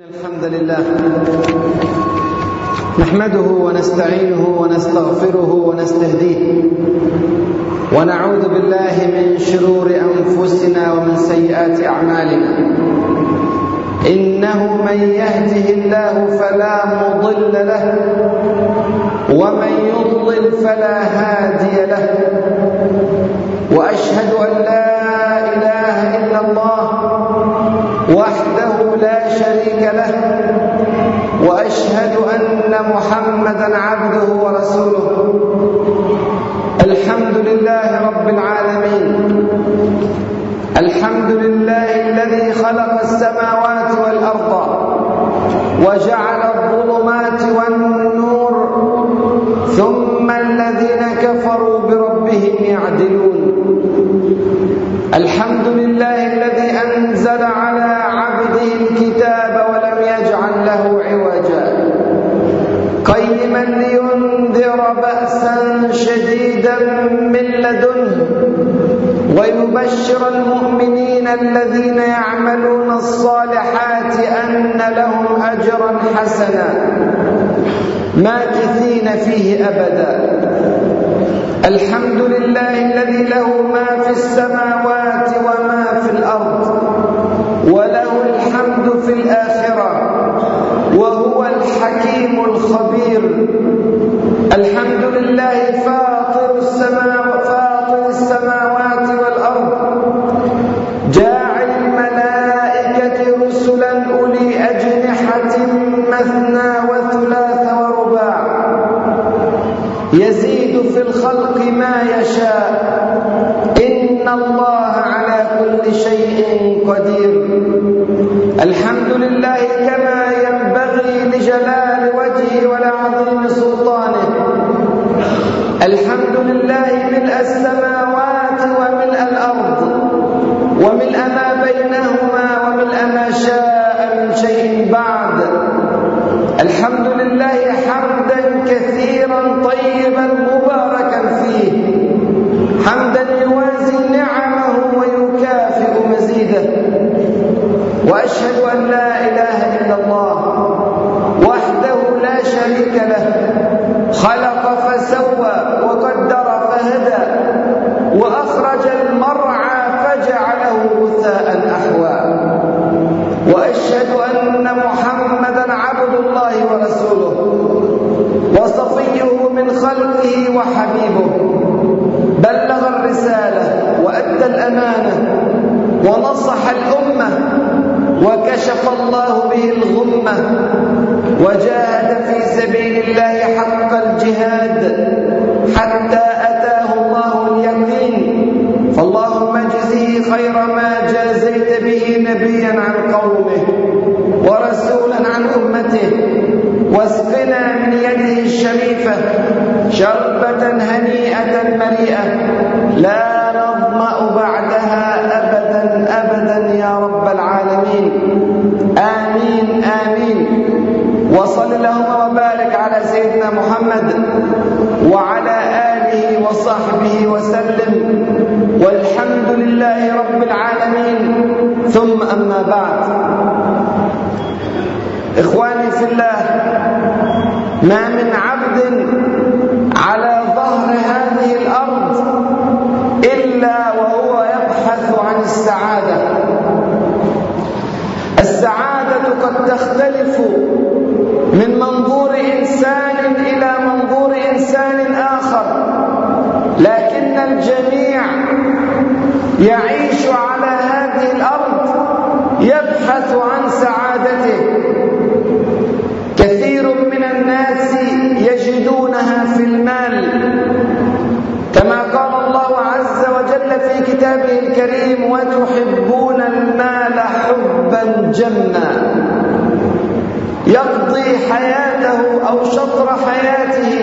الحمد لله نحمده ونستعينه ونستغفره ونستهديه ونعوذ بالله من شرور أنفسنا ومن سيئات أعمالنا. إنه من يهده الله فلا مضل له ومن يضلل فلا هادي له. وأشهد أن لا إله إلا الله شريك له وأشهد أن محمدا عبده ورسوله. الحمد لله رب العالمين. الحمد لله الذي خلق السماوات والأرض وجعل الظلمات والنور ثم الذين كفروا بربهم يعدلون. الحمد لله الذي أنزل على عبده الكتاب ولم يجعل له عوجا. قيما لينذر بأسا شديدا من لدنه ويبشر المؤمنين الذين يعملون الصالحات أن لهم أجرا حسنا ماكثين فيه أبدا. الحمد لله الذي له ما في السماوات وما في الأرض وله الحمد في الاخره وهو الحكيم الخبير. الحمد لله فاطر السماوات فاطر السماوات والارض جاعل الملائكه رسلا اولي اجنحه مثنى وثلاث ورباع يزيد في الخلق ما يشاء ان الله على كل شيء قدير الحمد لله كما ينبغي لجلال وجهه ولعظيم سلطانه الحمد لله ملء السماوات وملء الأرض وملء ما بينهما وملء ما شاء من شيء بعد الحمد لله حمدا كثيرا طيبا مباركا فيه حمدا يوازي نعمه ويكافئ مزيده واشهد ان لا اله الا الله وحده لا شريك له خلق فسوى وقدر فهدى واخرج المرعى فجعله غثاء احوى واشهد ان محمدا عبد الله ورسوله وصفيه من خلقه وحبيبه بلغ الرساله وادى الامانه ونصح الأمة وكشف الله به الغمة وجاهد في سبيل الله حق الجهاد حتى أتاه الله اليقين. فاللهم اجزه خير ما جازيت به نبيا عن قومه ورسولا عن أمته واسقنا من يده الشريفة شربة هنيئة مريئه لا اللهم وبارك على سيدنا محمد وعلى آله وصحبه وسلم. والحمد لله رب العالمين. ثم أما بعد. إخواني في الله ما من عبد على ظهر هذه الأرض الا وهو يبحث عن السعاده السعاده قد تختلف من منظور انسان إلى منظور انسان اخر لكن الجميع يعيش على هذه الأرض يبحث عن سعادته. كثير من الناس يجدونها في المال. كما قال الله عز وجل في كتابه الكريم وتحبون المال حبا جما. يقضي حياته أو شطر حياته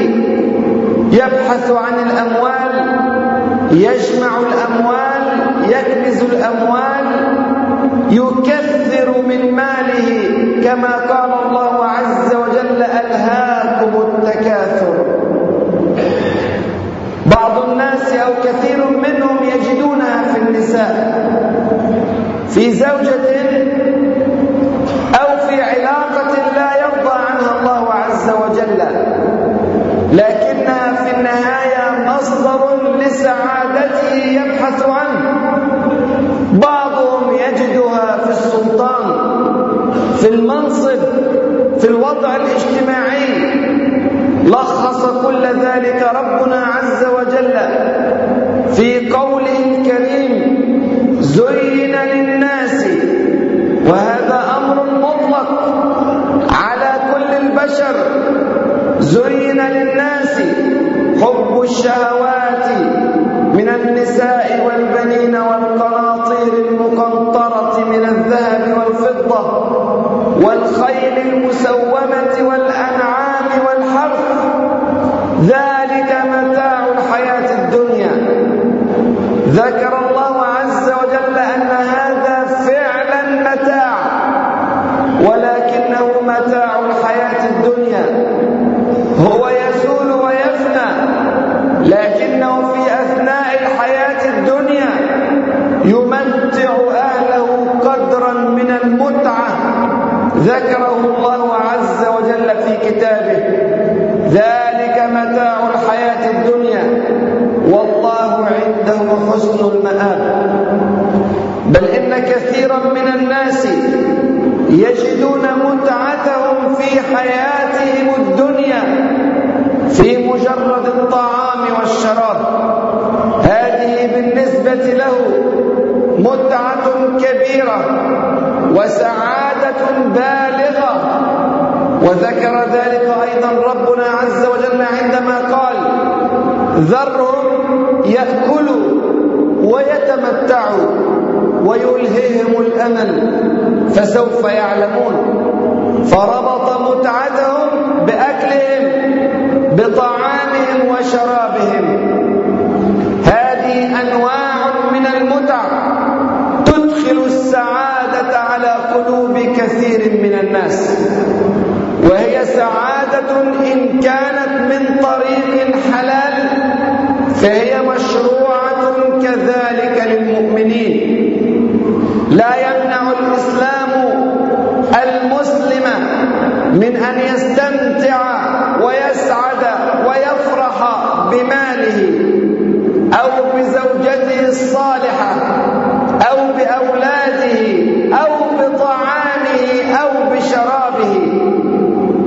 يبحث عن الأموال يجمع الاموال يكنز الأموال يكثر من ماله كما قال الله عز وجل الهاكم التكاثر بعض الناس أو كثير منهم يجدونها في النساء في زوجه أو في علاقه في المنصب في الوضع الاجتماعي لخص كل ذلك ربنا عز وجل في قوله الكريم زين للناس وهذا أمر مطلق على كل البشر. زين للناس حب الشهوات والخيل المسومة كثيرا من الناس يجدون متعتهم في حياتهم الدنيا في مجرد الطعام والشراب. هذه بالنسبة له متعة كبيرة وسعادة بالغة. وذكر ذلك أيضا ربنا عز وجل عندما قال ذرهم يأكلوا ويتمتعوا. ويلههم الأمل فسوف يعلمون. فربط متعتهم بأكلهم بطعامهم وشرابهم. هذه أنواع من المتع. تدخل السعادة على قلوب كثير من الناس. وهي سعادة إن كانت من طريق حلال فهي مشروعة كذلك للمؤمنين. لا يمنع الإسلام المسلم من أن يستمتع ويسعد ويفرح بماله أو بزوجته الصالحة أو بأولاده أو بطعامه أو بشرابه.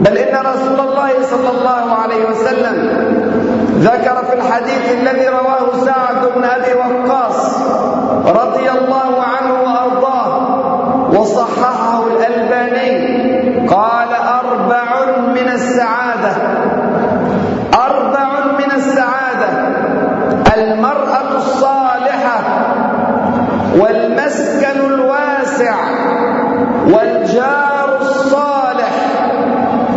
بل إن رسول الله صلى الله عليه وسلم ذكر في الحديث الذي رواه سعد بن أبي وقاص رضي الله عنه وأرضاه وصححه الألباني قال أربع من السعادة أربع من السعادة المرأة الصالحة والمسكن الواسع والجار الصالح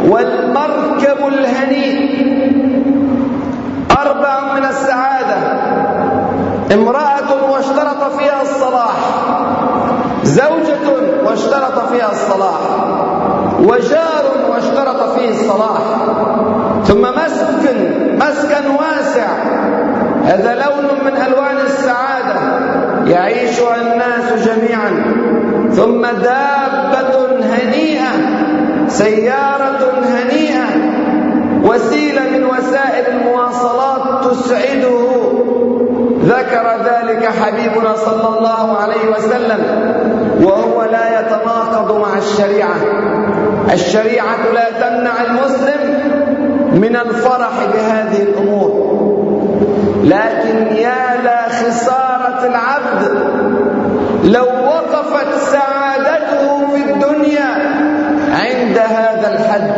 والمركب الهنيء أربع من السعادة امرأة واشترط فيها الصلاح زوجة واشترط فيها الصلاح وجار واشترط فيه الصلاح. ثم مسكن مسكن واسع هذا لون من ألوان السعادة يعيشها الناس جميعا. ثم دابة هنيئة سيارة هنيئة وسيلة من وسائل المواصلات تسعده. ذكر ذلك حبيبنا صلى الله عليه وسلم وهو لا يتناقض مع الشريعة. الشريعة لا تمنع المسلم من الفرح بهذه الأمور. لكن يا لا خسارة العبد لو وقفت سعادته في الدنيا عند هذا الحد.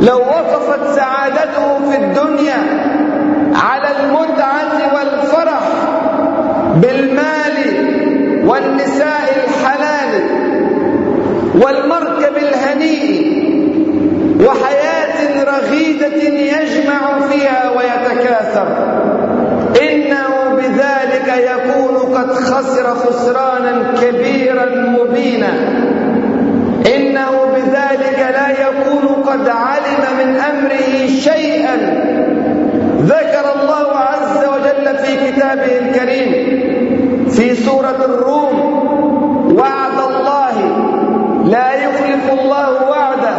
لو وقفت سعادته في الدنيا على والفرح بالمال والنساء الحلال والمركب الهنيء وحياة رغيدة يجمع فيها ويتكاثر. إنه بذلك يكون قد خسر خسرانا كبيرا مبينا. إنه بذلك لا يكون قد علم من أمره شيئا. ذكر الله عز وجل في كتابه الكريم في سورة الروم. وعد الله. لا يخلف الله وعده.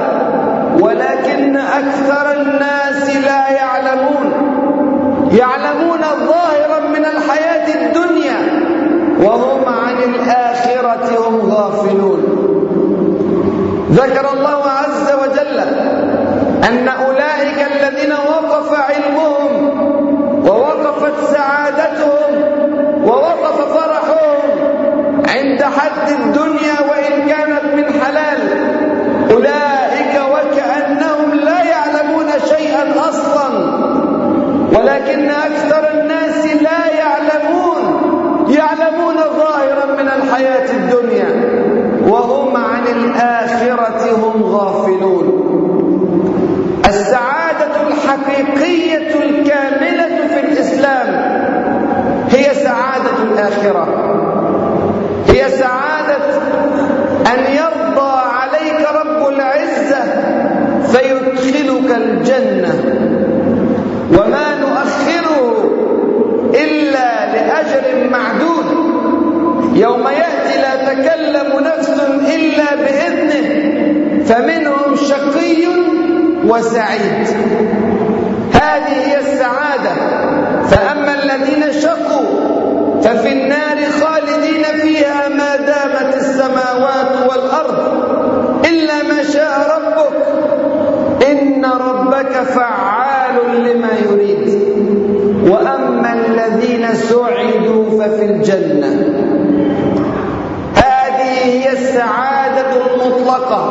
ولكن أكثر الناس لا يعلمون. يعلمون ظاهرا من الحياة الدنيا. وهم عن الآخرة هم غافلون. ذكر الله عز وجل أن الآخرة هم غافلون. السعادة الحقيقية الكاملة في الإسلام هي سعادة الآخرة. هي سعادة أن يرضى عليك رب العزة فيدخلك الجنة. وما نؤخره إلا لأجل معدود يوم يأتي لا تكلم نفس إلا بإذنه فمنهم شقي وسعيد. هذه هي السعادة. فأما الذين شقوا ففي النار خالدين فيها ما دامت السماوات والأرض إلا ما شاء ربك إن ربك فعال لما يريد وأما الذين سعدوا ففي الجنة هذه هي السعادة المطلقة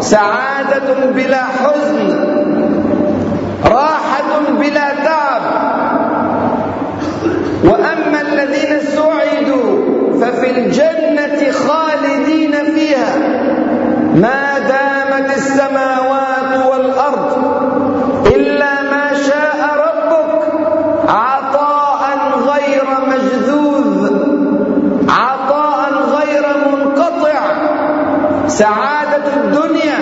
سعادة بلا حزن. راحة بلا تعب وأما الذين سعدوا ففي الجنة خالدين فيها. ما دامت السماوات سعادة الدنيا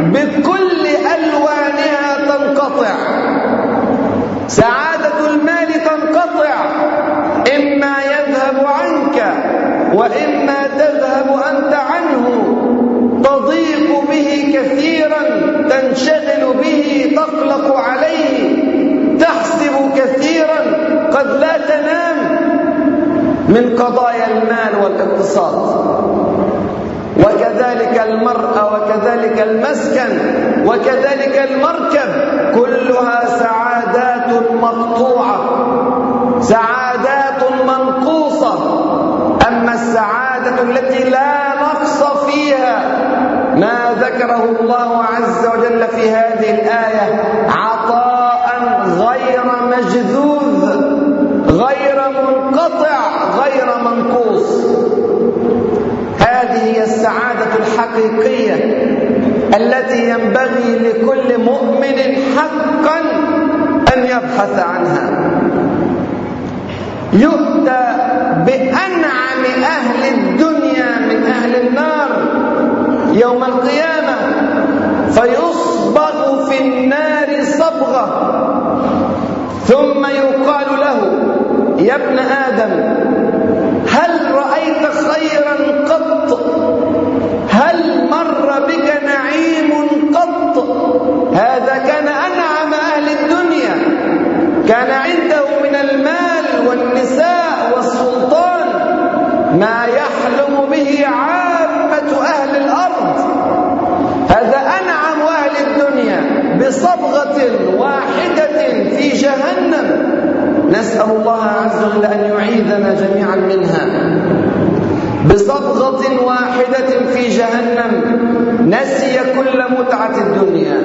بكل ألوانها تنقطع. سعادة المال تنقطع. إما يذهب عنك وإما تذهب أنت عنه. تضيق به كثيرا تنشغل به تقلق عليه. تحسب كثيرا قد لا تنام. من قضايا المال والاقتصاد. وكذلك المرأة وكذلك المسكن وكذلك المركب كلها سعادات مقطوعة سعادات منقوصة. أما السعادة التي لا نقص فيها ما ذكره الله عز وجل في هذه الآية الحقيقية التي ينبغي لكل مؤمن حقا أن يبحث عنها. يؤتى بأنعم أهل الدنيا من أهل النار يوم القيامة فيصبغ في النار صبغة. ثم يقال له يا ابن آدم هل رأيت خيرا قط مر بك نعيم قط. هذا كان أنعم أهل الدنيا. كان عنده من المال والنساء والسلطان ما يحلم به عامة أهل الأرض. هذا أنعم أهل الدنيا بصبغة واحدة في جهنم. نسأل الله عز وجل أن يعيذنا جميعا منها. بصبغة واحدة في جهنم نسي كل متعة الدنيا.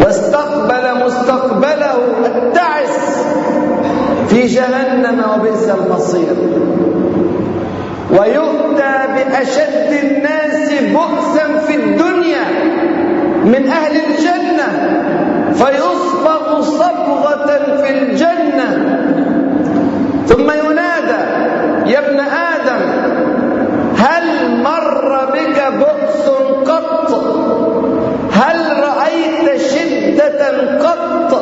واستقبل مستقبله التعس في جهنم وبئس المصير. ويؤتى بأشد الناس بؤسا في الدنيا من أهل الجنة فيصبغ صبغة في الجنة. ثم ينادى يا ابن آدم هل مر بك بؤس قط هل رأيت قط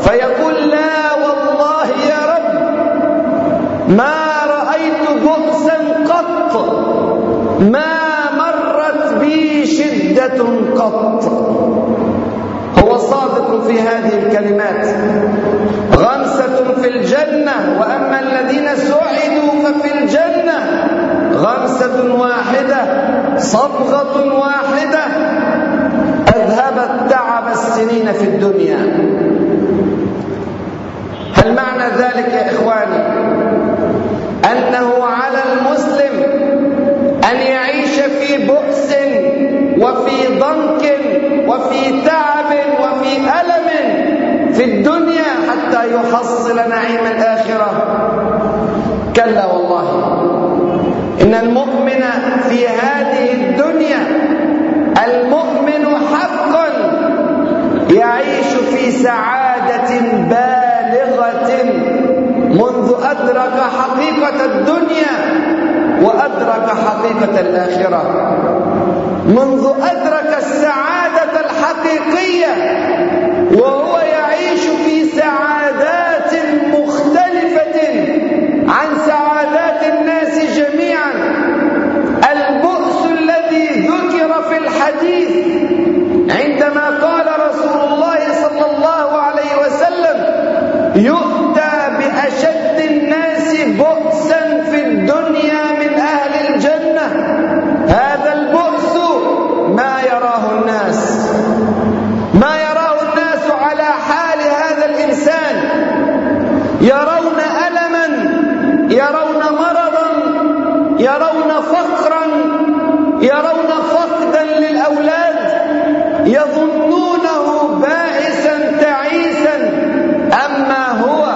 فيقول لا والله يا رب ما رأيت بؤسا قط ما مرت بي شدة قط هو صادق في هذه الكلمات غمسة في الجنة وأما الذين سعدوا ففي الجنة غمسة واحدة صبغة واحدة أذهبت تعب السنين في الدنيا. هل معنى ذلك يا إخواني؟ أنه على المسلم أن يعيش في بؤس وفي ضنك وفي تعب وفي ألم في الدنيا حتى يحصل نعيم الآخرة. كلا والله. إن المؤمن في هذه الدنيا المؤمن يعيش في سعادة بالغة منذ أدرك حقيقة الدنيا وأدرك حقيقة الآخرة. منذ أدرك السعادة الحقيقية وهو يعيش في سعادات مختلفة عن سعادات الناس جميعا البؤس الذي ذكر في الحديث عندما قال رسول الله صلى الله عليه وسلم يؤتى بأشد الناس بؤسا في الدنيا من أهل الجنة هذا البؤس ما يراه الناس ما يراه الناس على حال هذا الإنسان يرون ألما يرون مرضا يرون فقرا يرون فقدا للأولاد يظنونه بائسا تعيسا أما هو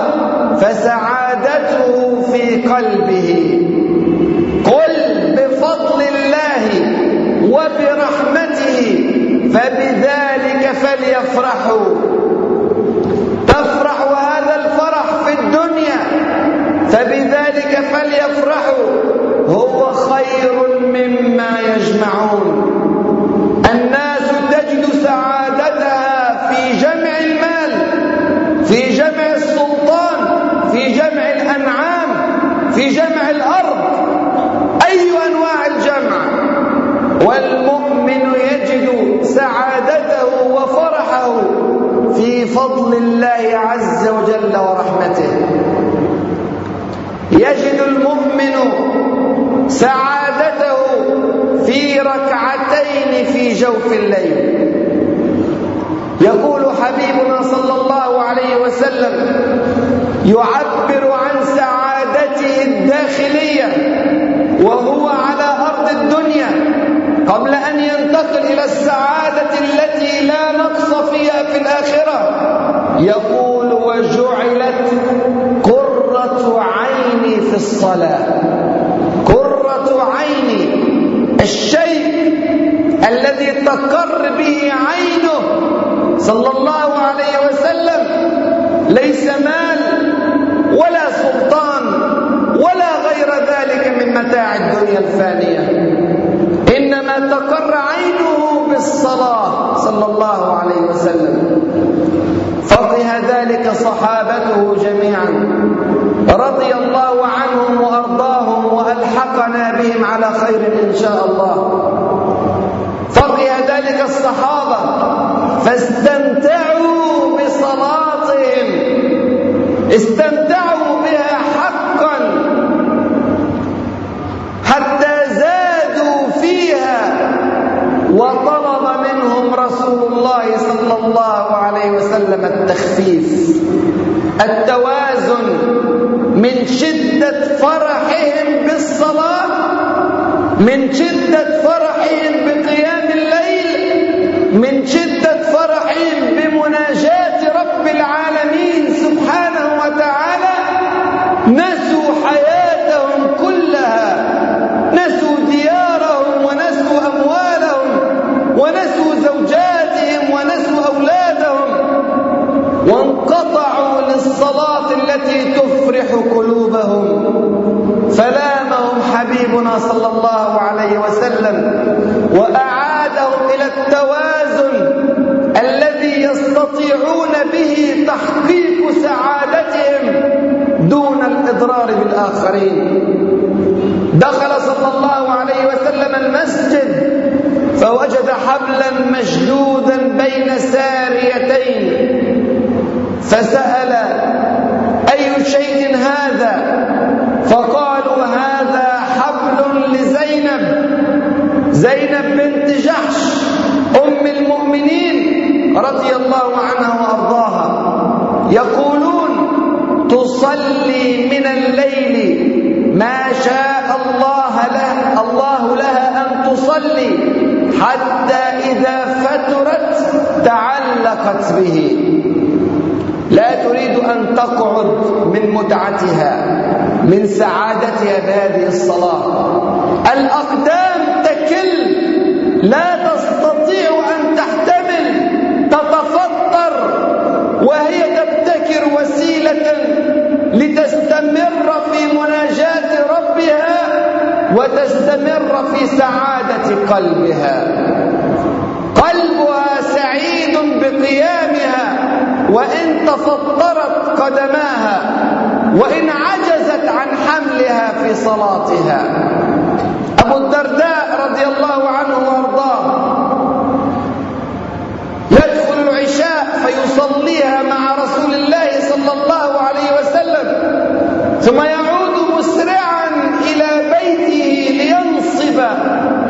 فسعادته في قلبه قل بفضل الله وبرحمته فليفرحوا تفرح هذا الفرح في الدنيا فبذلك فليفرحوا. هو خير مما يجمعون. الناس تجد سعادتها في جمع المال في جمع السلطان في جمع الأنعام في جمع الأرض. أي أنواع الجمع؟ والمؤمن فضل الله عز وجل ورحمته. يجد المؤمن سعادته في ركعتين في جوف الليل. يقول حبيبنا صلى الله عليه وسلم يعبر عن سعادته الداخلية وهو قبل أن ينتقل إلى السعادة التي لا نقص فيها في الآخرة. يقول وجعلت قرة عيني في الصلاة. قرة عيني. الشيء الذي تقر به عينه. صلى الله عليه وسلم. ليس مال ولا سلطان ولا غير ذلك من متاع الدنيا الفانية. إنما تقر عينه بالصلاة صلى الله عليه وسلم. فقه ذلك صحابته جميعا. رضي الله عنهم وأرضاهم وألحقنا بهم على خير إن شاء الله. فقه ذلك الصحابة فاستمتعوا بصلاتهم. استمتعوا بها حقا حتى زادوا فيها وطلب منهم رسول الله صلى الله عليه وسلم التخفيف التوازن من شدة فرحهم بالصلاة من شدة فرحهم بقيام الليل من شدة صلى الله عليه وسلم وأعادهم إلى التوازن الذي يستطيعون به تحقيق سعادتهم دون الإضرار بالآخرين. دخل صلى الله عليه وسلم المسجد فوجد حبلا مشدودا بين ساريتين فسأل أي شيء هذا؟ فقالوا هذا حبل زينب بنت جحش أم المؤمنين رضي الله عنها وأرضاها يقولون تصلي من الليل ما شاء الله له الله لها أن تصلي حتى إذا فترت تعلقت به. لا تريد أن تقعد من متعتها من سعادتها بهذه الصلاة. الأقدام تكل لا تستطيع أن تحتمل تتفطر وهي تبتكر وسيلة لتستمر في مناجاة ربها وتستمر في سعادة قلبها. قلبها سعيد بقيامها وإن تفطرت قدماها وإن عجزت عن حملها في صلاتها. أبو الدرداء رضي الله عنه وارضاه يدخل العشاء فيصليها مع رسول الله صلى الله عليه وسلم ثم يعود مسرعا إلى بيته لينصب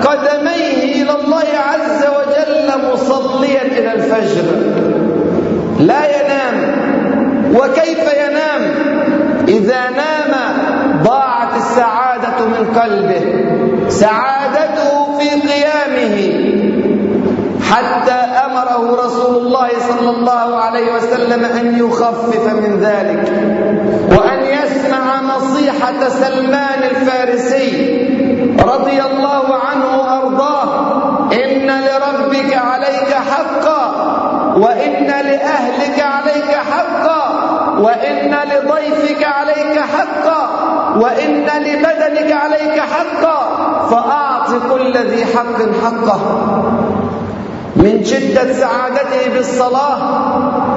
قدميه إلى الله عز وجل مصليا إلى الفجر. لا ينام. وكيف ينام؟ إذا نام ضاعت السعادة من قلبه سعادته في قيامه. حتى أمره رسول الله صلى الله عليه وسلم أن يخفف من ذلك وأن يسمع نصيحة سلمان الفارسي رضي الله عنه وأرضاه إن لربك عليك حقا وإن لأهلك عليك حقا وإن لضيفك عليك حقا وإن لبدنك عليك حقا فأعط كل ذي حق حقه. من شدة سعادته بالصلاة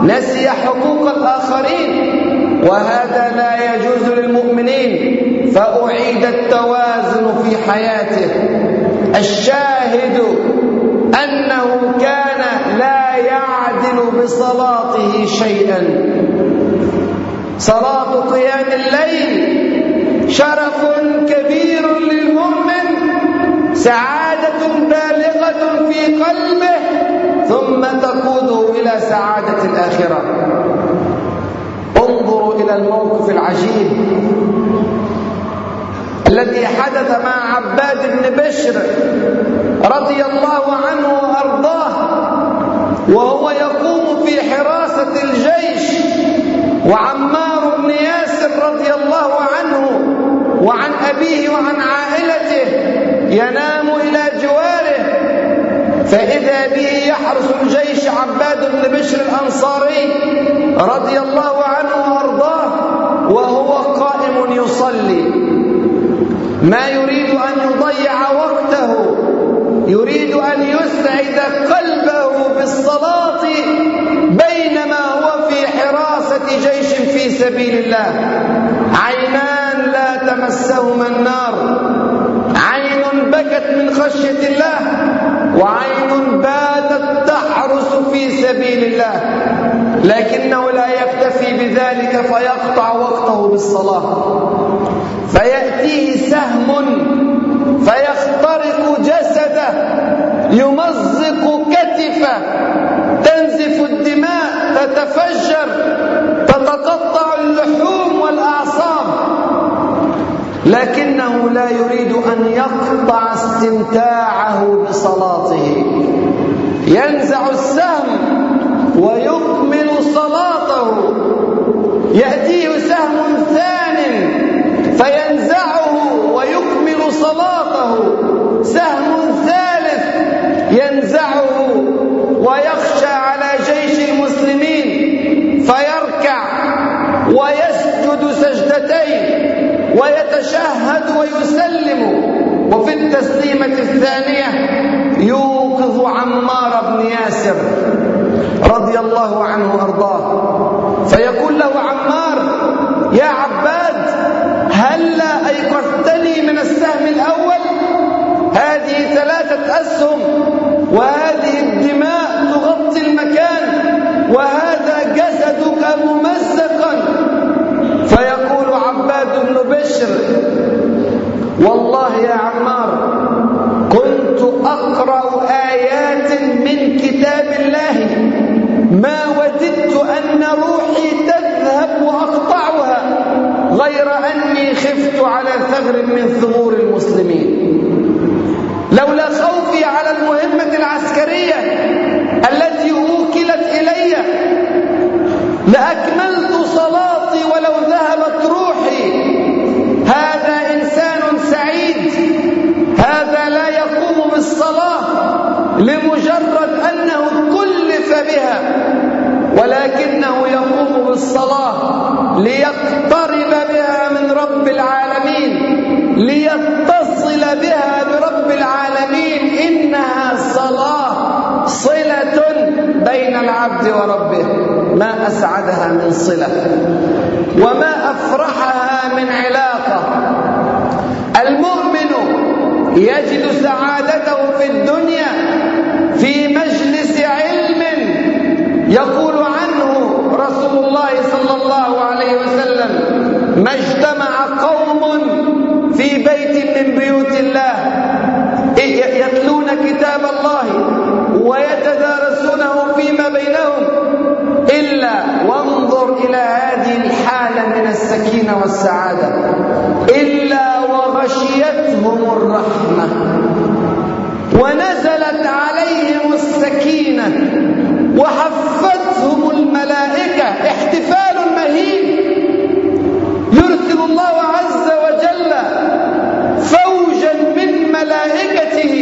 نسي حقوق الآخرين وهذا لا يجوز للمؤمنين فأعيد التوازن في حياته. الشاهد أنه كان لا يعدل بصلاته شيئا. صلاة قيام الليل شرف كبير للمؤمن. سعادة بالغة في قلبه ثم تقوده إلى سعادة الآخرة. انظروا إلى الموقف العجيب الذي حدث مع عباد بن بشر رضي الله عنه وأرضاه وهو يقوم في حراسة الجيش وعمار بن ياسر رضي الله عنه وعن أبيه وعن عائلته ينام إلى جواره. فإذا به يحرس الجيش عباد بن بشر الأنصاري رضي الله عنه وأرضاه وهو قائم يصلي. ما يريد أن يضيع وقته يريد أن يسعد قلبه بالصلاة بينما هو في حراسة جيش في سبيل الله. عينان لا تمسهما النار. خشية الله وعين باتت تحرس في سبيل الله لكنه لا يكتفي بذلك فيقطع وقته بالصلاة. فيأتيه سهم فيخترق جسده يمزق كتفه تنزف الدماء تتفجر. يريد أن يقطع استمتاعه بصلاته. ينزع السهم ويكمل صلاته. يأتيه سهم ثان فينزعه ويكمل صلاته. سهم ثالث ينزعه ويخشى على جيش المسلمين فيركع ويسجد سجدتين. ويتشهد ويسلم. وفي التسليمة الثانية يوقظ عمار بن ياسر رضي الله عنه وأرضاه فيقول له عمار يا عباد هلا ايقظتني من السهم الأول هذه ثلاثة اسهم وهذه الدماء تغطي المكان وهذا جسدك ممزقا فيقول عباد بن بشر والله يا عمار كنت أقرأ آيات من كتاب الله. ما وددت أن روحي تذهب وأقطعها غير أني خفت على ثغر من ثغور المسلمين. لولا خوفي على المهمة العسكرية التي أوكلت إلي لأكملت ولكنه يقوم بالصلاة ليقترب بها من رب العالمين ليتصل بها برب العالمين. إنها صلاة صلة بين العبد وربه. ما أسعدها من صلة وما أفرحها من علاقة. المؤمن يجد سعادته في الدنيا في مجلس علم يقول عنه رسول الله صلى الله عليه وسلم ما اجتمع قوم في بيت من بيوت الله يتلون كتاب الله ويتدارسونه فيما بينهم إلا وانظر إلى هذه الحالة من السكينة والسعادة إلا وغشيتهم الرحمة ونزلت عليهم السكينة وحفتهم الملائكة احتفال مهيب يرسل الله عز وجل فوجا من ملائكته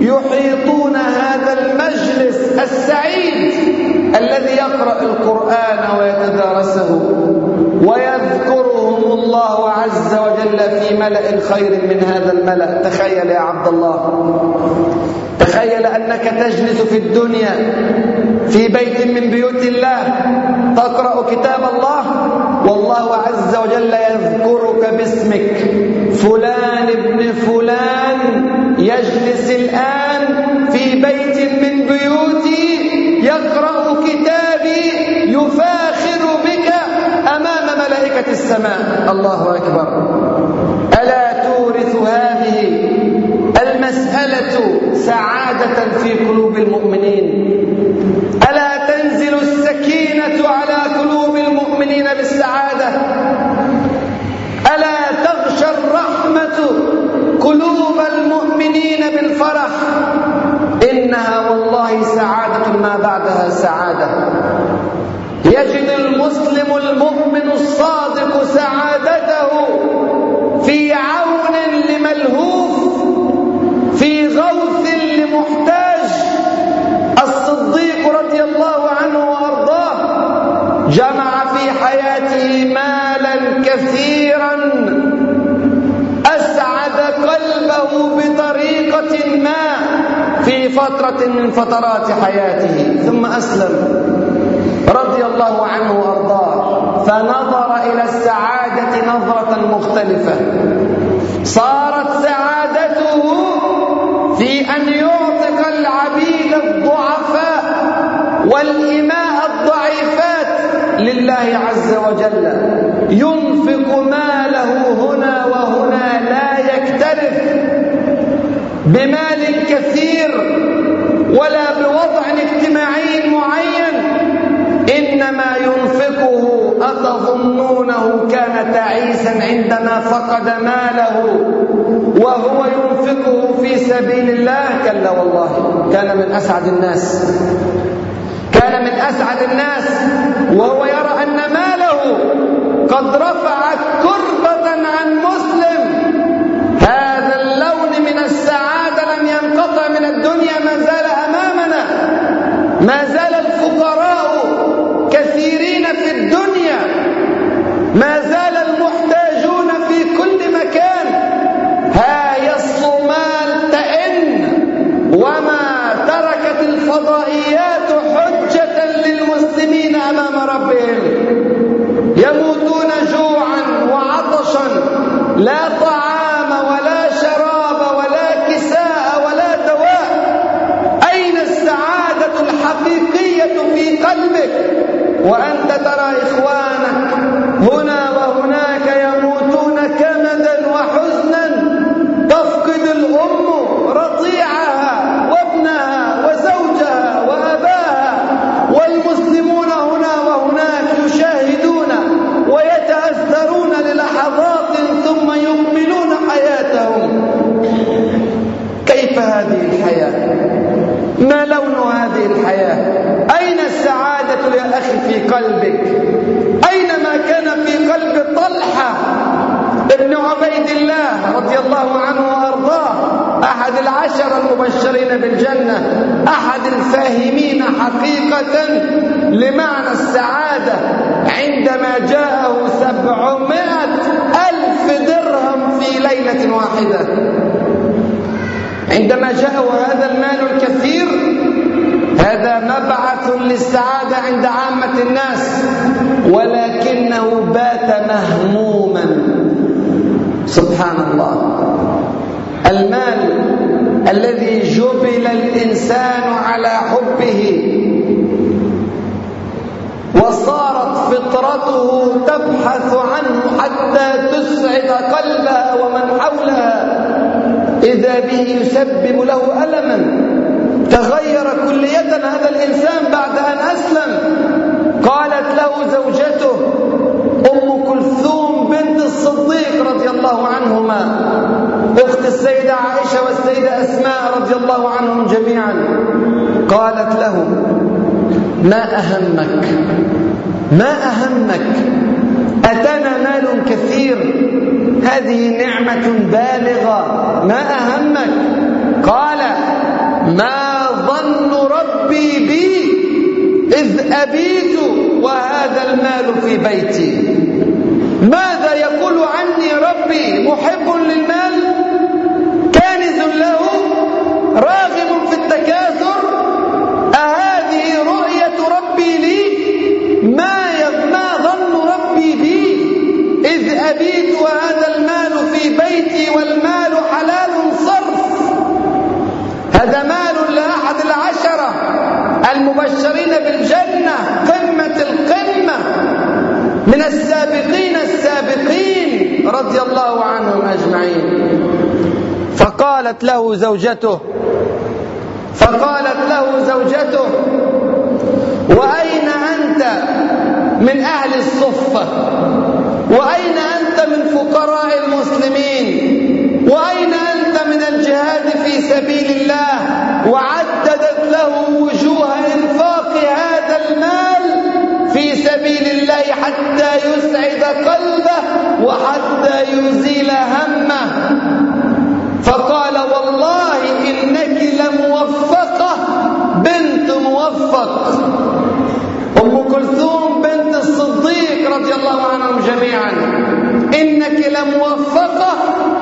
يحيطون هذا المجلس السعيد الذي يقرأ القرآن ويتدارسه. ويذكرهم الله عز وجل في ملأ خير من هذا الملأ. تخيل يا عبد الله. تخيل أنك تجلس في الدنيا في بيت من بيوت الله تقرأ كتاب الله والله عز وجل يذكرك باسمك. فلان ابن فلان يجلس الآن في بيت من بيوتي ملائكة السماء. الله أكبر. ألا تورث هذه المسألة سعادة في قلوب المؤمنين؟ ألا تنزل السكينة على قلوب المؤمنين بالسعادة؟ ألا تغشى الرحمة قلوب المؤمنين بالفرح؟ إنها والله سعادة ما بعدها سعادة. يجد المسلم المؤمن الصادق سعادته في عون لملهوف في غوث لمحتاج. الصديق رضي الله عنه وأرضاه جمع في حياته مالا كثيرا أسعد قلبه بطريقة ما في فترة من فترات حياته. ثم أسلم. رضي الله عنه وأرضاه. فنظر إلى السعادة نظرة مختلفة. صارت سعادته في أن يعتق العبيد الضعفاء والإماء الضعيفات لله عز وجل. ينفق ماله هنا وهنا لا يكترث بمال كثير ولا بوضع اجتماعي معين. إنما ينفقه أتظنونه كان تعيسا عندما فقد ماله وهو ينفقه في سبيل الله كلا والله كان من أسعد الناس كان من أسعد الناس وهو يرى أن ماله قد رفع كربة عن مسلم هذا اللون من السعادة لم ينقطع من الدنيا ما زال أمامنا ما زال الفقراء كثيرين في الدنيا ما زال المحتاجون في كل مكان ها الصومال تئن وما تركت الفضائيات حجة للمسلمين أمام ربهم يموتون جوعا وعطشا لا طعام ولا شراب ولا كساء ولا دواء أين السعادة الحقيقية في قلبك وأنت ترى إخوانك هنا وهناك يموتون كمدا وحزنا تفقد الأم رضيعها قلبك أينما كان في قلب طلحة ابن عبيد الله رضي الله عنه وأرضاه أحد العشر المبشرين بالجنة أحد الفاهمين حقيقة لمعنى السعادة عندما جاءه سبعمائة ألف درهم في ليلة واحدة. عندما جاءه هذا المال الكثير هذا مبعث للسعادة عند عامة الناس ولكنه بات مهموما. سبحان الله. المال الذي جبل الإنسان على حبه وصارت فطرته تبحث عنه حتى تسعد قلبها ومن حولها إذا به يسبب له ألما. تغير كلية هذا الإنسان بعد أن أسلم. قالت له زوجته أم كلثوم بنت الصديق رضي الله عنهما أخت السيدة عائشة والسيدة أسماء رضي الله عنهم جميعا. قالت له ما أهمك ما أهمك أتانا مال كثير هذه نعمة بالغة ما أهمك؟ قال ما ظن ربي بي إذ أبيت وهذا المال في بيتي. ماذا يقول عني ربي؟ محب للمال؟ كانز له راغب في التكاثر. أهذه رؤية ربي لي؟ ما ما ظن ربي بي؟ إذ أبيت وهذا المال في بيتي والمال حلال صرف. هذا مال لأحد العشرة المبشرين بالجنة قمة القمة. من السابقين السابقين رضي الله عنهم أجمعين فقالت له زوجته فقالت له زوجته وأين أنت من أهل الصفة؟ وأين أنت من فقراء المسلمين؟ وأين أنت من الجهاد في سبيل الله؟ وعددت له وجوه إنفاق هذا المال في سبيل الله حتى يسعد قلبه وحتى يزيل همه. فقال والله إنك لموفقة بنت موفق. أم كلثوم بنت الصديق رضي الله عنهم جميعا. إنك لموفقة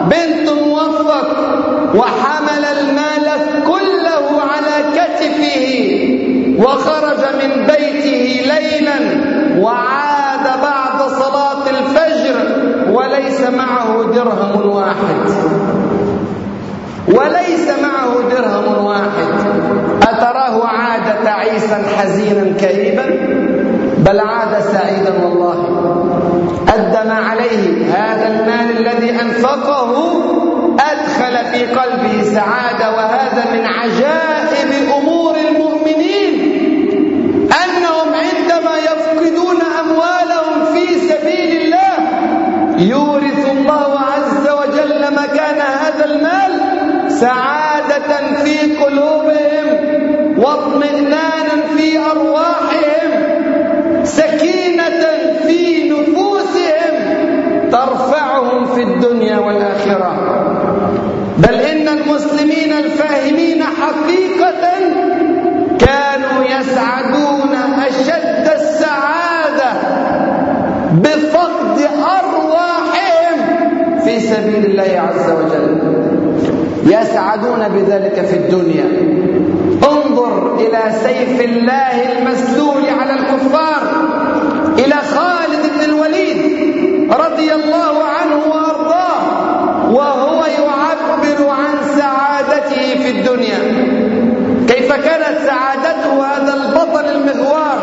بنت موفق. وحمل المال كله على كتفه. وخرج من بيته ليلا. وعاد بعد صلاة الفجر. وليس معه درهم واحد. وليس معه درهم واحد. أتراه عاد تعيسا حزينا كئيبا؟ بل عاد سعيدا والله. أدى ما عليه هذا المال الذي أنفقه أدخل في قلبه سعادة وهذا من عجائب أمور سعادة في قلوبهم واطمئنانا في أرواحهم سكينة في نفوسهم ترفعهم في الدنيا والآخرة. بل إن المسلمين الفاهمين حقيقة كانوا يسعدون أشد السعادة بفقد أرواحهم في سبيل الله عز وجل. يسعدون بذلك في الدنيا. انظر إلى سيف الله المسلول على الكفار إلى خالد بن الوليد رضي الله عنه وأرضاه وهو يعبر عن سعادته في الدنيا. كيف كانت سعادته هذا البطل المغوار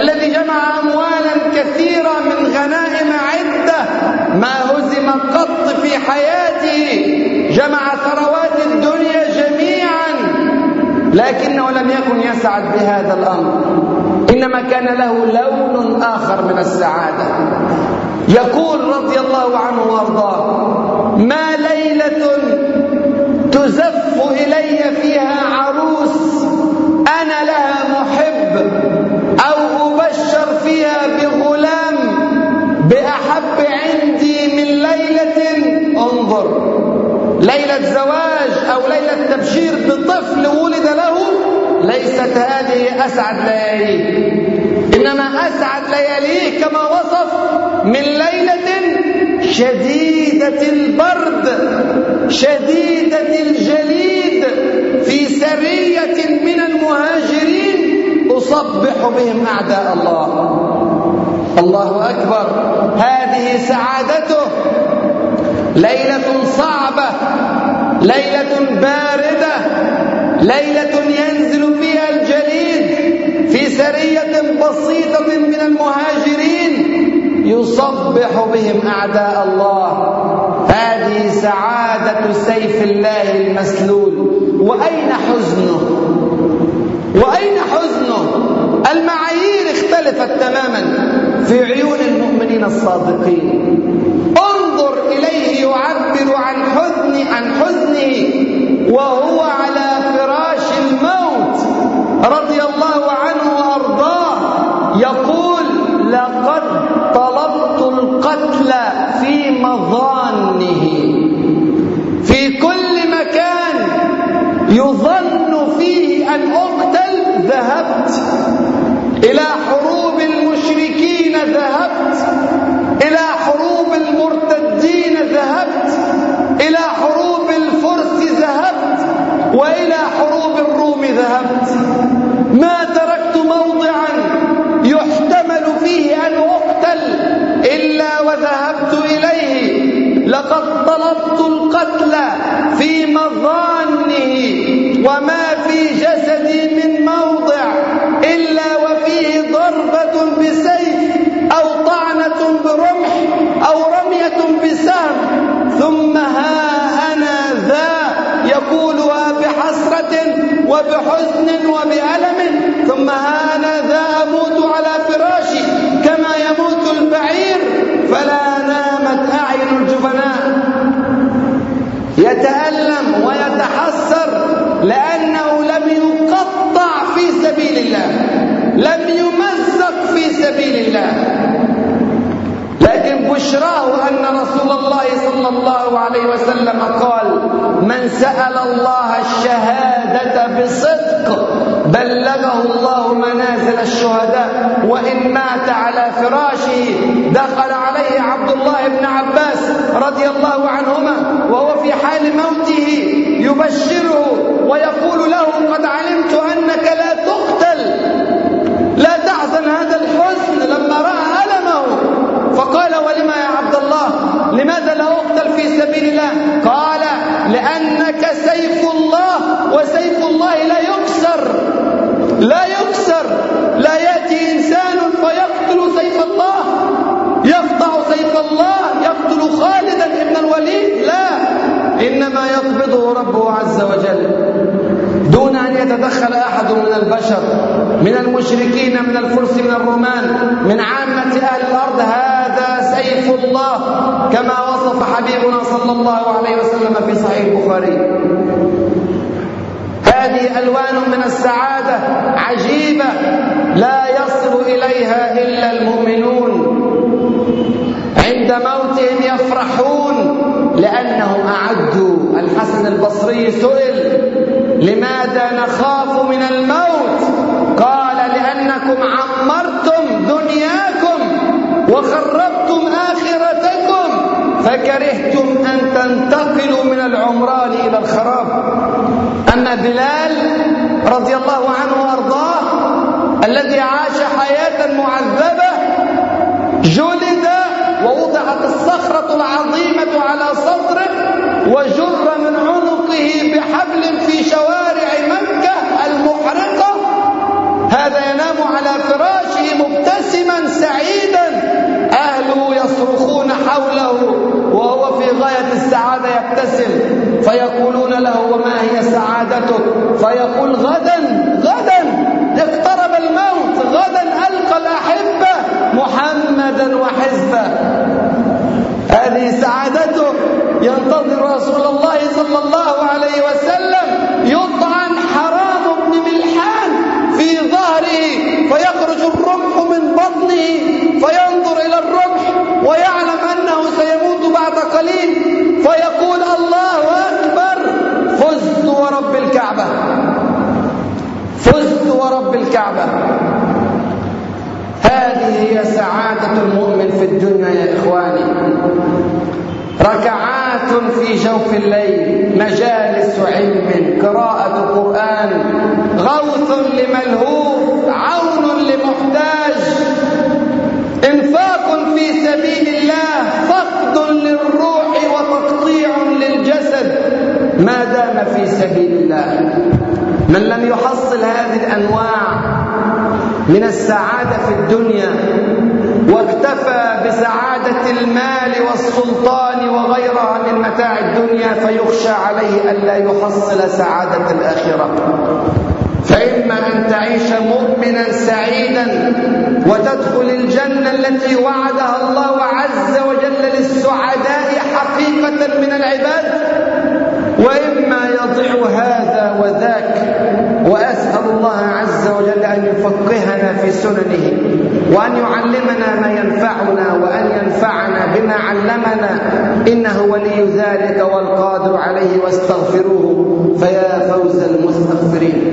الذي جمع أموالا كثيرة من غنائم عدة ما هزم قط في حياته جمع ثروات الدنيا جميعا لكنه لم يكن يسعد بهذا الأمر. إنما كان له لون آخر من السعادة. يقول رضي الله عنه وأرضاه ما ليلة زواج أو ليلة تبشير بطفل ولد له ليست هذه أسعد لياليه إنما أسعد لياليه كما وصف من ليلة شديدة البرد شديدة الجليد في سرية من المهاجرين أصبح بهم أعداء الله. الله أكبر. هذه سعادته ليلة صعبة ليلة باردة ليلة ينزل فيها الجليد في سرية بسيطة من المهاجرين. يصبح بهم أعداء الله. هذه سعادة سيف الله المسلول. وأين حزنه؟ وأين حزنه؟ المعايير اختلفت تماما في عيون المؤمنين الصادقين انظر إليه يعبر عن حزن عن حزنه وهو على فراش الموت رضي الله عنه وأرضاه يقول لقد طلبت القتل في مظانه. في كل مكان يظن فيه أن أقتل ذهبت. إلى حروب المشركين ذهبت. إلى لقد طلبت القتل في مظانه وما في جسدي من موضع إلا وفيه ضربة بسيف أو طعنة برمح أو رمية بسهم. ثم ها أنا ذا يقولها بحسرة وبحزن وبألم. ثم ها أنا ذا أموت على يتألم ويتحسر لأنه لم يقطع في سبيل الله لم يمزق في سبيل الله. لكن بشراه أن رسول الله صلى الله عليه وسلم قال من سأل الله الشهادة بصدق بلغه الله منازل الشهداء وإن مات على فراشه دخل عليه عبد الله بن عباس رضي الله عنهما وهو في حال موته يبشره ويقول له قد علمت أنك لا تقتل لا تحزن هذا الحزن لما رأى ألمه فقال ولما يا عبد الله لماذا لا أقتل في سبيل الله قال لأنك سيف الله وسيف الله لا يكسر لا يكسر لا يأتي إنسان فيقتل سيف الله يقطع سيف الله يقتل خالدا ابن الوليد لا إنما يقبضه ربه عز وجل دون أن يتدخل أحد من البشر من المشركين من الفرس من الرومان من عامة أهل الأرض هذا سيف الله كما وصف حبيبنا صلى الله عليه وسلم في صحيح البخاري. هذه ألوان من السعادة عجيبة لا يصل إليها إلا المؤمنون. عند موتهم يفرحون لأنهم أعدوا الحسن البصري سئل لماذا نخاف من الموت؟ قال لأنكم عمرتم دنياكم وخربتم آخرتكم فكرهتم أن تنتقلوا من العمران إلى الخراب. أما بلال رضي الله عنه وأرضاه الذي عاش حياة معذبة جلد فراشه مبتسما سعيدا أهله يصرخون حوله وهو في غاية السعادة يبتسم. فيقولون له وما هي سعادتك؟ فيقول غدا غدا اقترب الموت غدا ألقى الأحبة محمدا وحزبه هذه سعادته ينتظر رسول الله صلى الله عليه وسلم هذه هي سعادة المؤمن في الدنيا يا إخواني. ركعات في جوف الليل مجالس علم قراءة قرآن غوث لملهوف عون لمحتاج إنفاق في سبيل الله فقد للروح وتقطيع للجسد. ما دام في سبيل الله. من لم يحصل هذه الأنواع من السعادة في الدنيا واكتفى بسعادة المال والسلطان وغيرها من متاع الدنيا فيخشى عليه الا يحصل سعادة الآخرة. فإما أن تعيش مؤمنا سعيدا وتدخل الجنة التي وعدها الله عز وجل للسعداء حقيقة من العباد وإما يضع هذا وذاك وأسأل الله عز وجل أن يفقهنا في سننه وأن يعلمنا ما ينفعنا وأن ينفعنا بما علمنا إنه ولي ذلك والقادر عليه واستغفروه فيا فوز المستغفرين.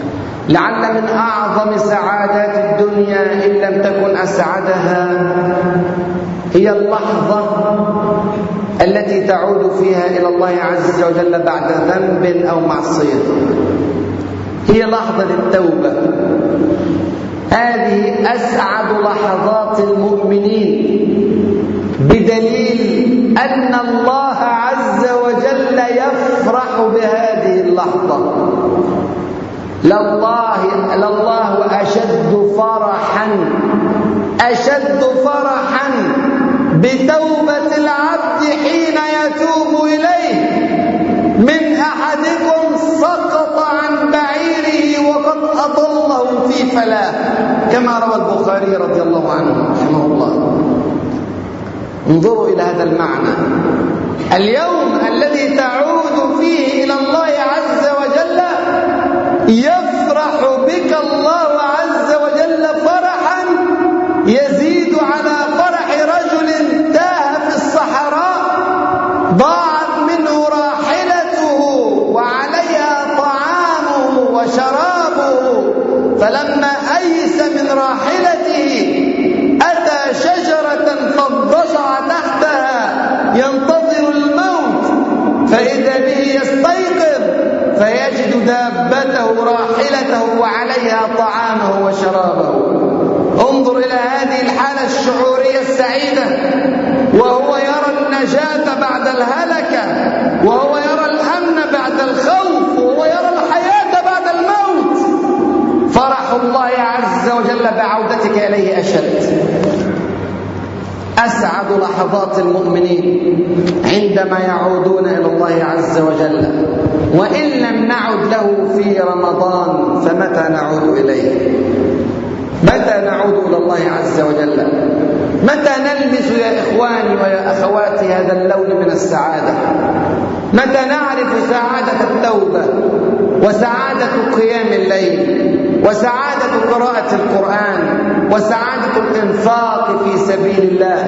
لعل من أعظم سعادات الدنيا إن لم تكن أسعدها هي اللحظة التي تعود فيها إلى الله عز وجل بعد ذنب أو معصية. هي لحظة التوبة هذه أسعد لحظات المؤمنين بدليل أن الله عز وجل يفرح بهذه اللحظة. لله لله أشد فرحا أشد فرحا بتوبة العبد حين يتوب إليه. من أحدكم سقط عن بعيره وقد أضله في فلاه كما روى البخاري رضي الله عنه رحمه الله. انظروا إلى هذا المعنى. اليوم يفرح بك الله عز وجل فرحا يزيد على فرح رجل تاه في الصحراء ضاعت منه راحلته وعليها طعامه وشرابه فلما أيس من راحلته أتى شجرة فاضطجع تحتها ينتظر الموت فإذا دابته راحلته وعليها طعامه وشرابه. انظر إلى هذه الحالة الشعورية السعيدة. وهو يرى النجاة بعد الهلكة وهو يرى الأمن بعد الخوف وهو يرى الحياة بعد الموت. فرح الله عز وجل بعودتك إليه أشد. أسعد لحظات المؤمنين عندما يعودون إلى الله عز وجل. وإن لم نعد له في رمضان فمتى نعود إليه؟ متى نعود إلى الله عز وجل؟ متى نلبس يا إخواني ويا أخواتي هذا اللون من السعادة؟ متى نعرف سعادة التوبة وسعادة قيام الليل وسعادة قراءة القرآن وسعادة الإنفاق في سبيل الله؟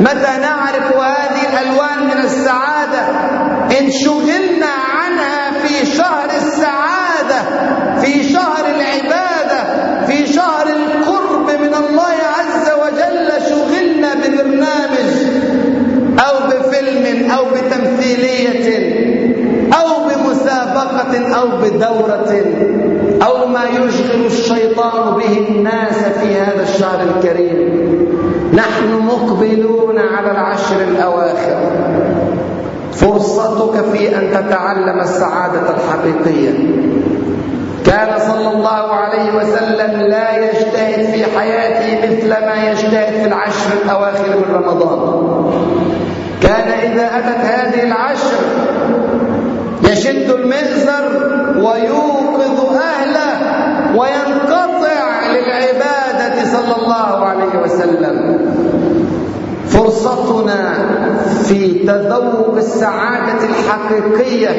متى نعرف هذه الألوان من السعادة؟ إن شغلنا أو بدورة أو ما يشغل الشيطان به الناس في هذا الشهر الكريم. نحن مقبلون على العشر الأواخر. فرصتك في أن تتعلم السعادة الحقيقية. كان صلى الله عليه وسلم لا يجتهد في حياته مثل ما يجتهد في العشر الأواخر من رمضان. كان إذا أتت هذه العشر يشد المئزر ويوقظ أهله وينقطع للعبادة صلى الله عليه وسلم. فرصتنا في تذوق السعادة الحقيقية.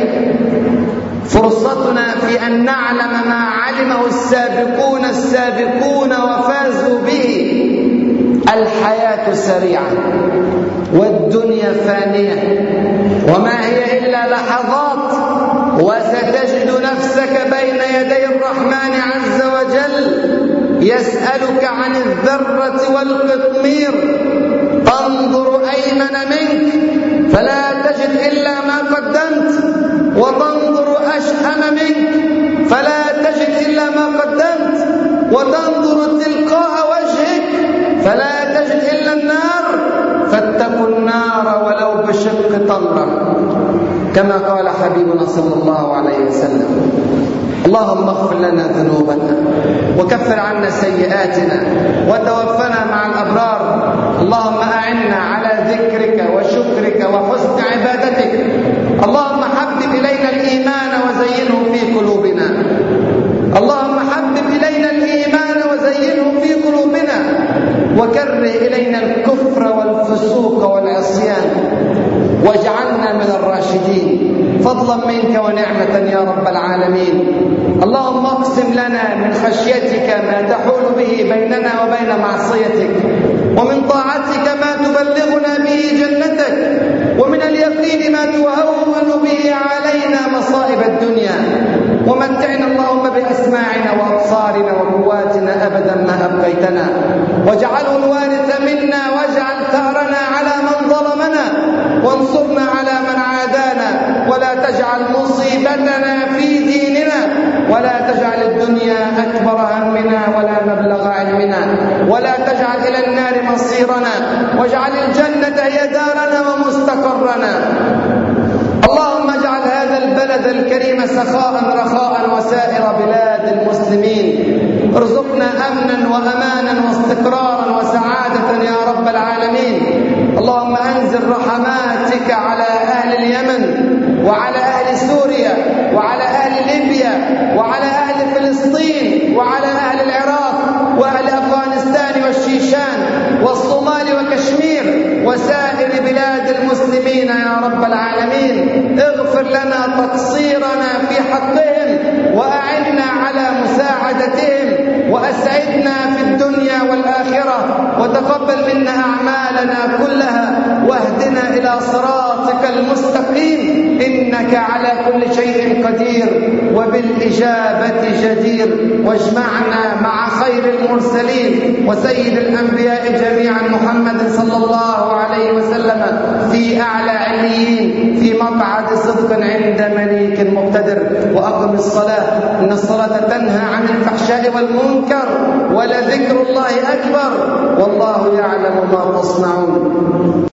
فرصتنا في أن نعلم ما علمه السابقون السابقون وفازوا به. الحياة سريعة والدنيا فانية. وما هي إلا لحظات وستجد نفسك بين يدي الرحمن عز وجل يسألك عن الذرة والقطمير تنظر أيمن منك فلا تجد إلا ما قدمت وتنظر أشأم منك فلا تجد إلا ما قدمت وتنظر تلقاء وجهك فلا تجد إلا النار فاتقوا النار ولو بشق تمرة كما قال حبيبنا صلى الله عليه وسلم اللهم اغفر لنا ذنوبنا وكفر عنا سيئاتنا وتوفنا مع الأبرار. اللهم أعنا على ذكرك وشكرك وحسن عبادتك. اللهم حبب إلينا الإيمان وزينه في قلوبنا. اللهم حبب إلينا الإيمان وزينه في قلوبنا. وكره إلينا الكفر والفسوق والعصيان واجعلنا من الراشدين. فضلا منك ونعمة يا رب العالمين. اللهم اقسم لنا من خشيتك ما تحول به بيننا وبين معصيتك ومن طاعتك ما تبلغنا به جنتك ومن اليقين ما تهون به علينا مصائب الدنيا. ومتعنا اللهم بأسماعنا وأبصارنا وقواتنا أبدا ما أبقيتنا. واجعله الوارث منا واجعل ثأرنا على من ظلمنا وانصرنا على من عادانا ولا تجعل مصيبتنا في ديننا ولا تجعل الدنيا أكبر همنا ولا مبلغ علمنا ولا تجعل إلى النار مصيرنا واجعل الجنة هي دارنا ومستقرنا. اللهم اجعل هذا البلد الكريم سخاء رخاء وسائر بلاد المسلمين. ارزقنا أمنا وأمانا واستقرارا وسعادة يا رب العالمين. اللهم أنزل رحماتك على أهل اليمن وعلى أهل سوريا وعلى أهل ليبيا وعلى أهل فلسطين وعلى أهل العراق وأهل أفغانستان والشيشان. والصومال وكشمير وسائر بلاد المسلمين يا رب العالمين اغفر لنا تقصيرنا في حقهم وأعنا على مساعدتهم وأسعدنا في الدنيا والآخرة وتقبل منا أعمالنا كلها واهدنا إلى صراطك المستقيم. إنك على كل شيء قدير وبالإجابة جدير. واجمعنا مع خير المرسلين وسيد الأنبياء جميعا محمد صلى الله عليه وسلم في أعلى عليين في مقعد صدق عند مليك مقتدر. وأقم الصلاة. إن الصلاة تنهى عن الفحشاء والمنكر ولذكر الله أكبر. والله يعلم ما تصنعون.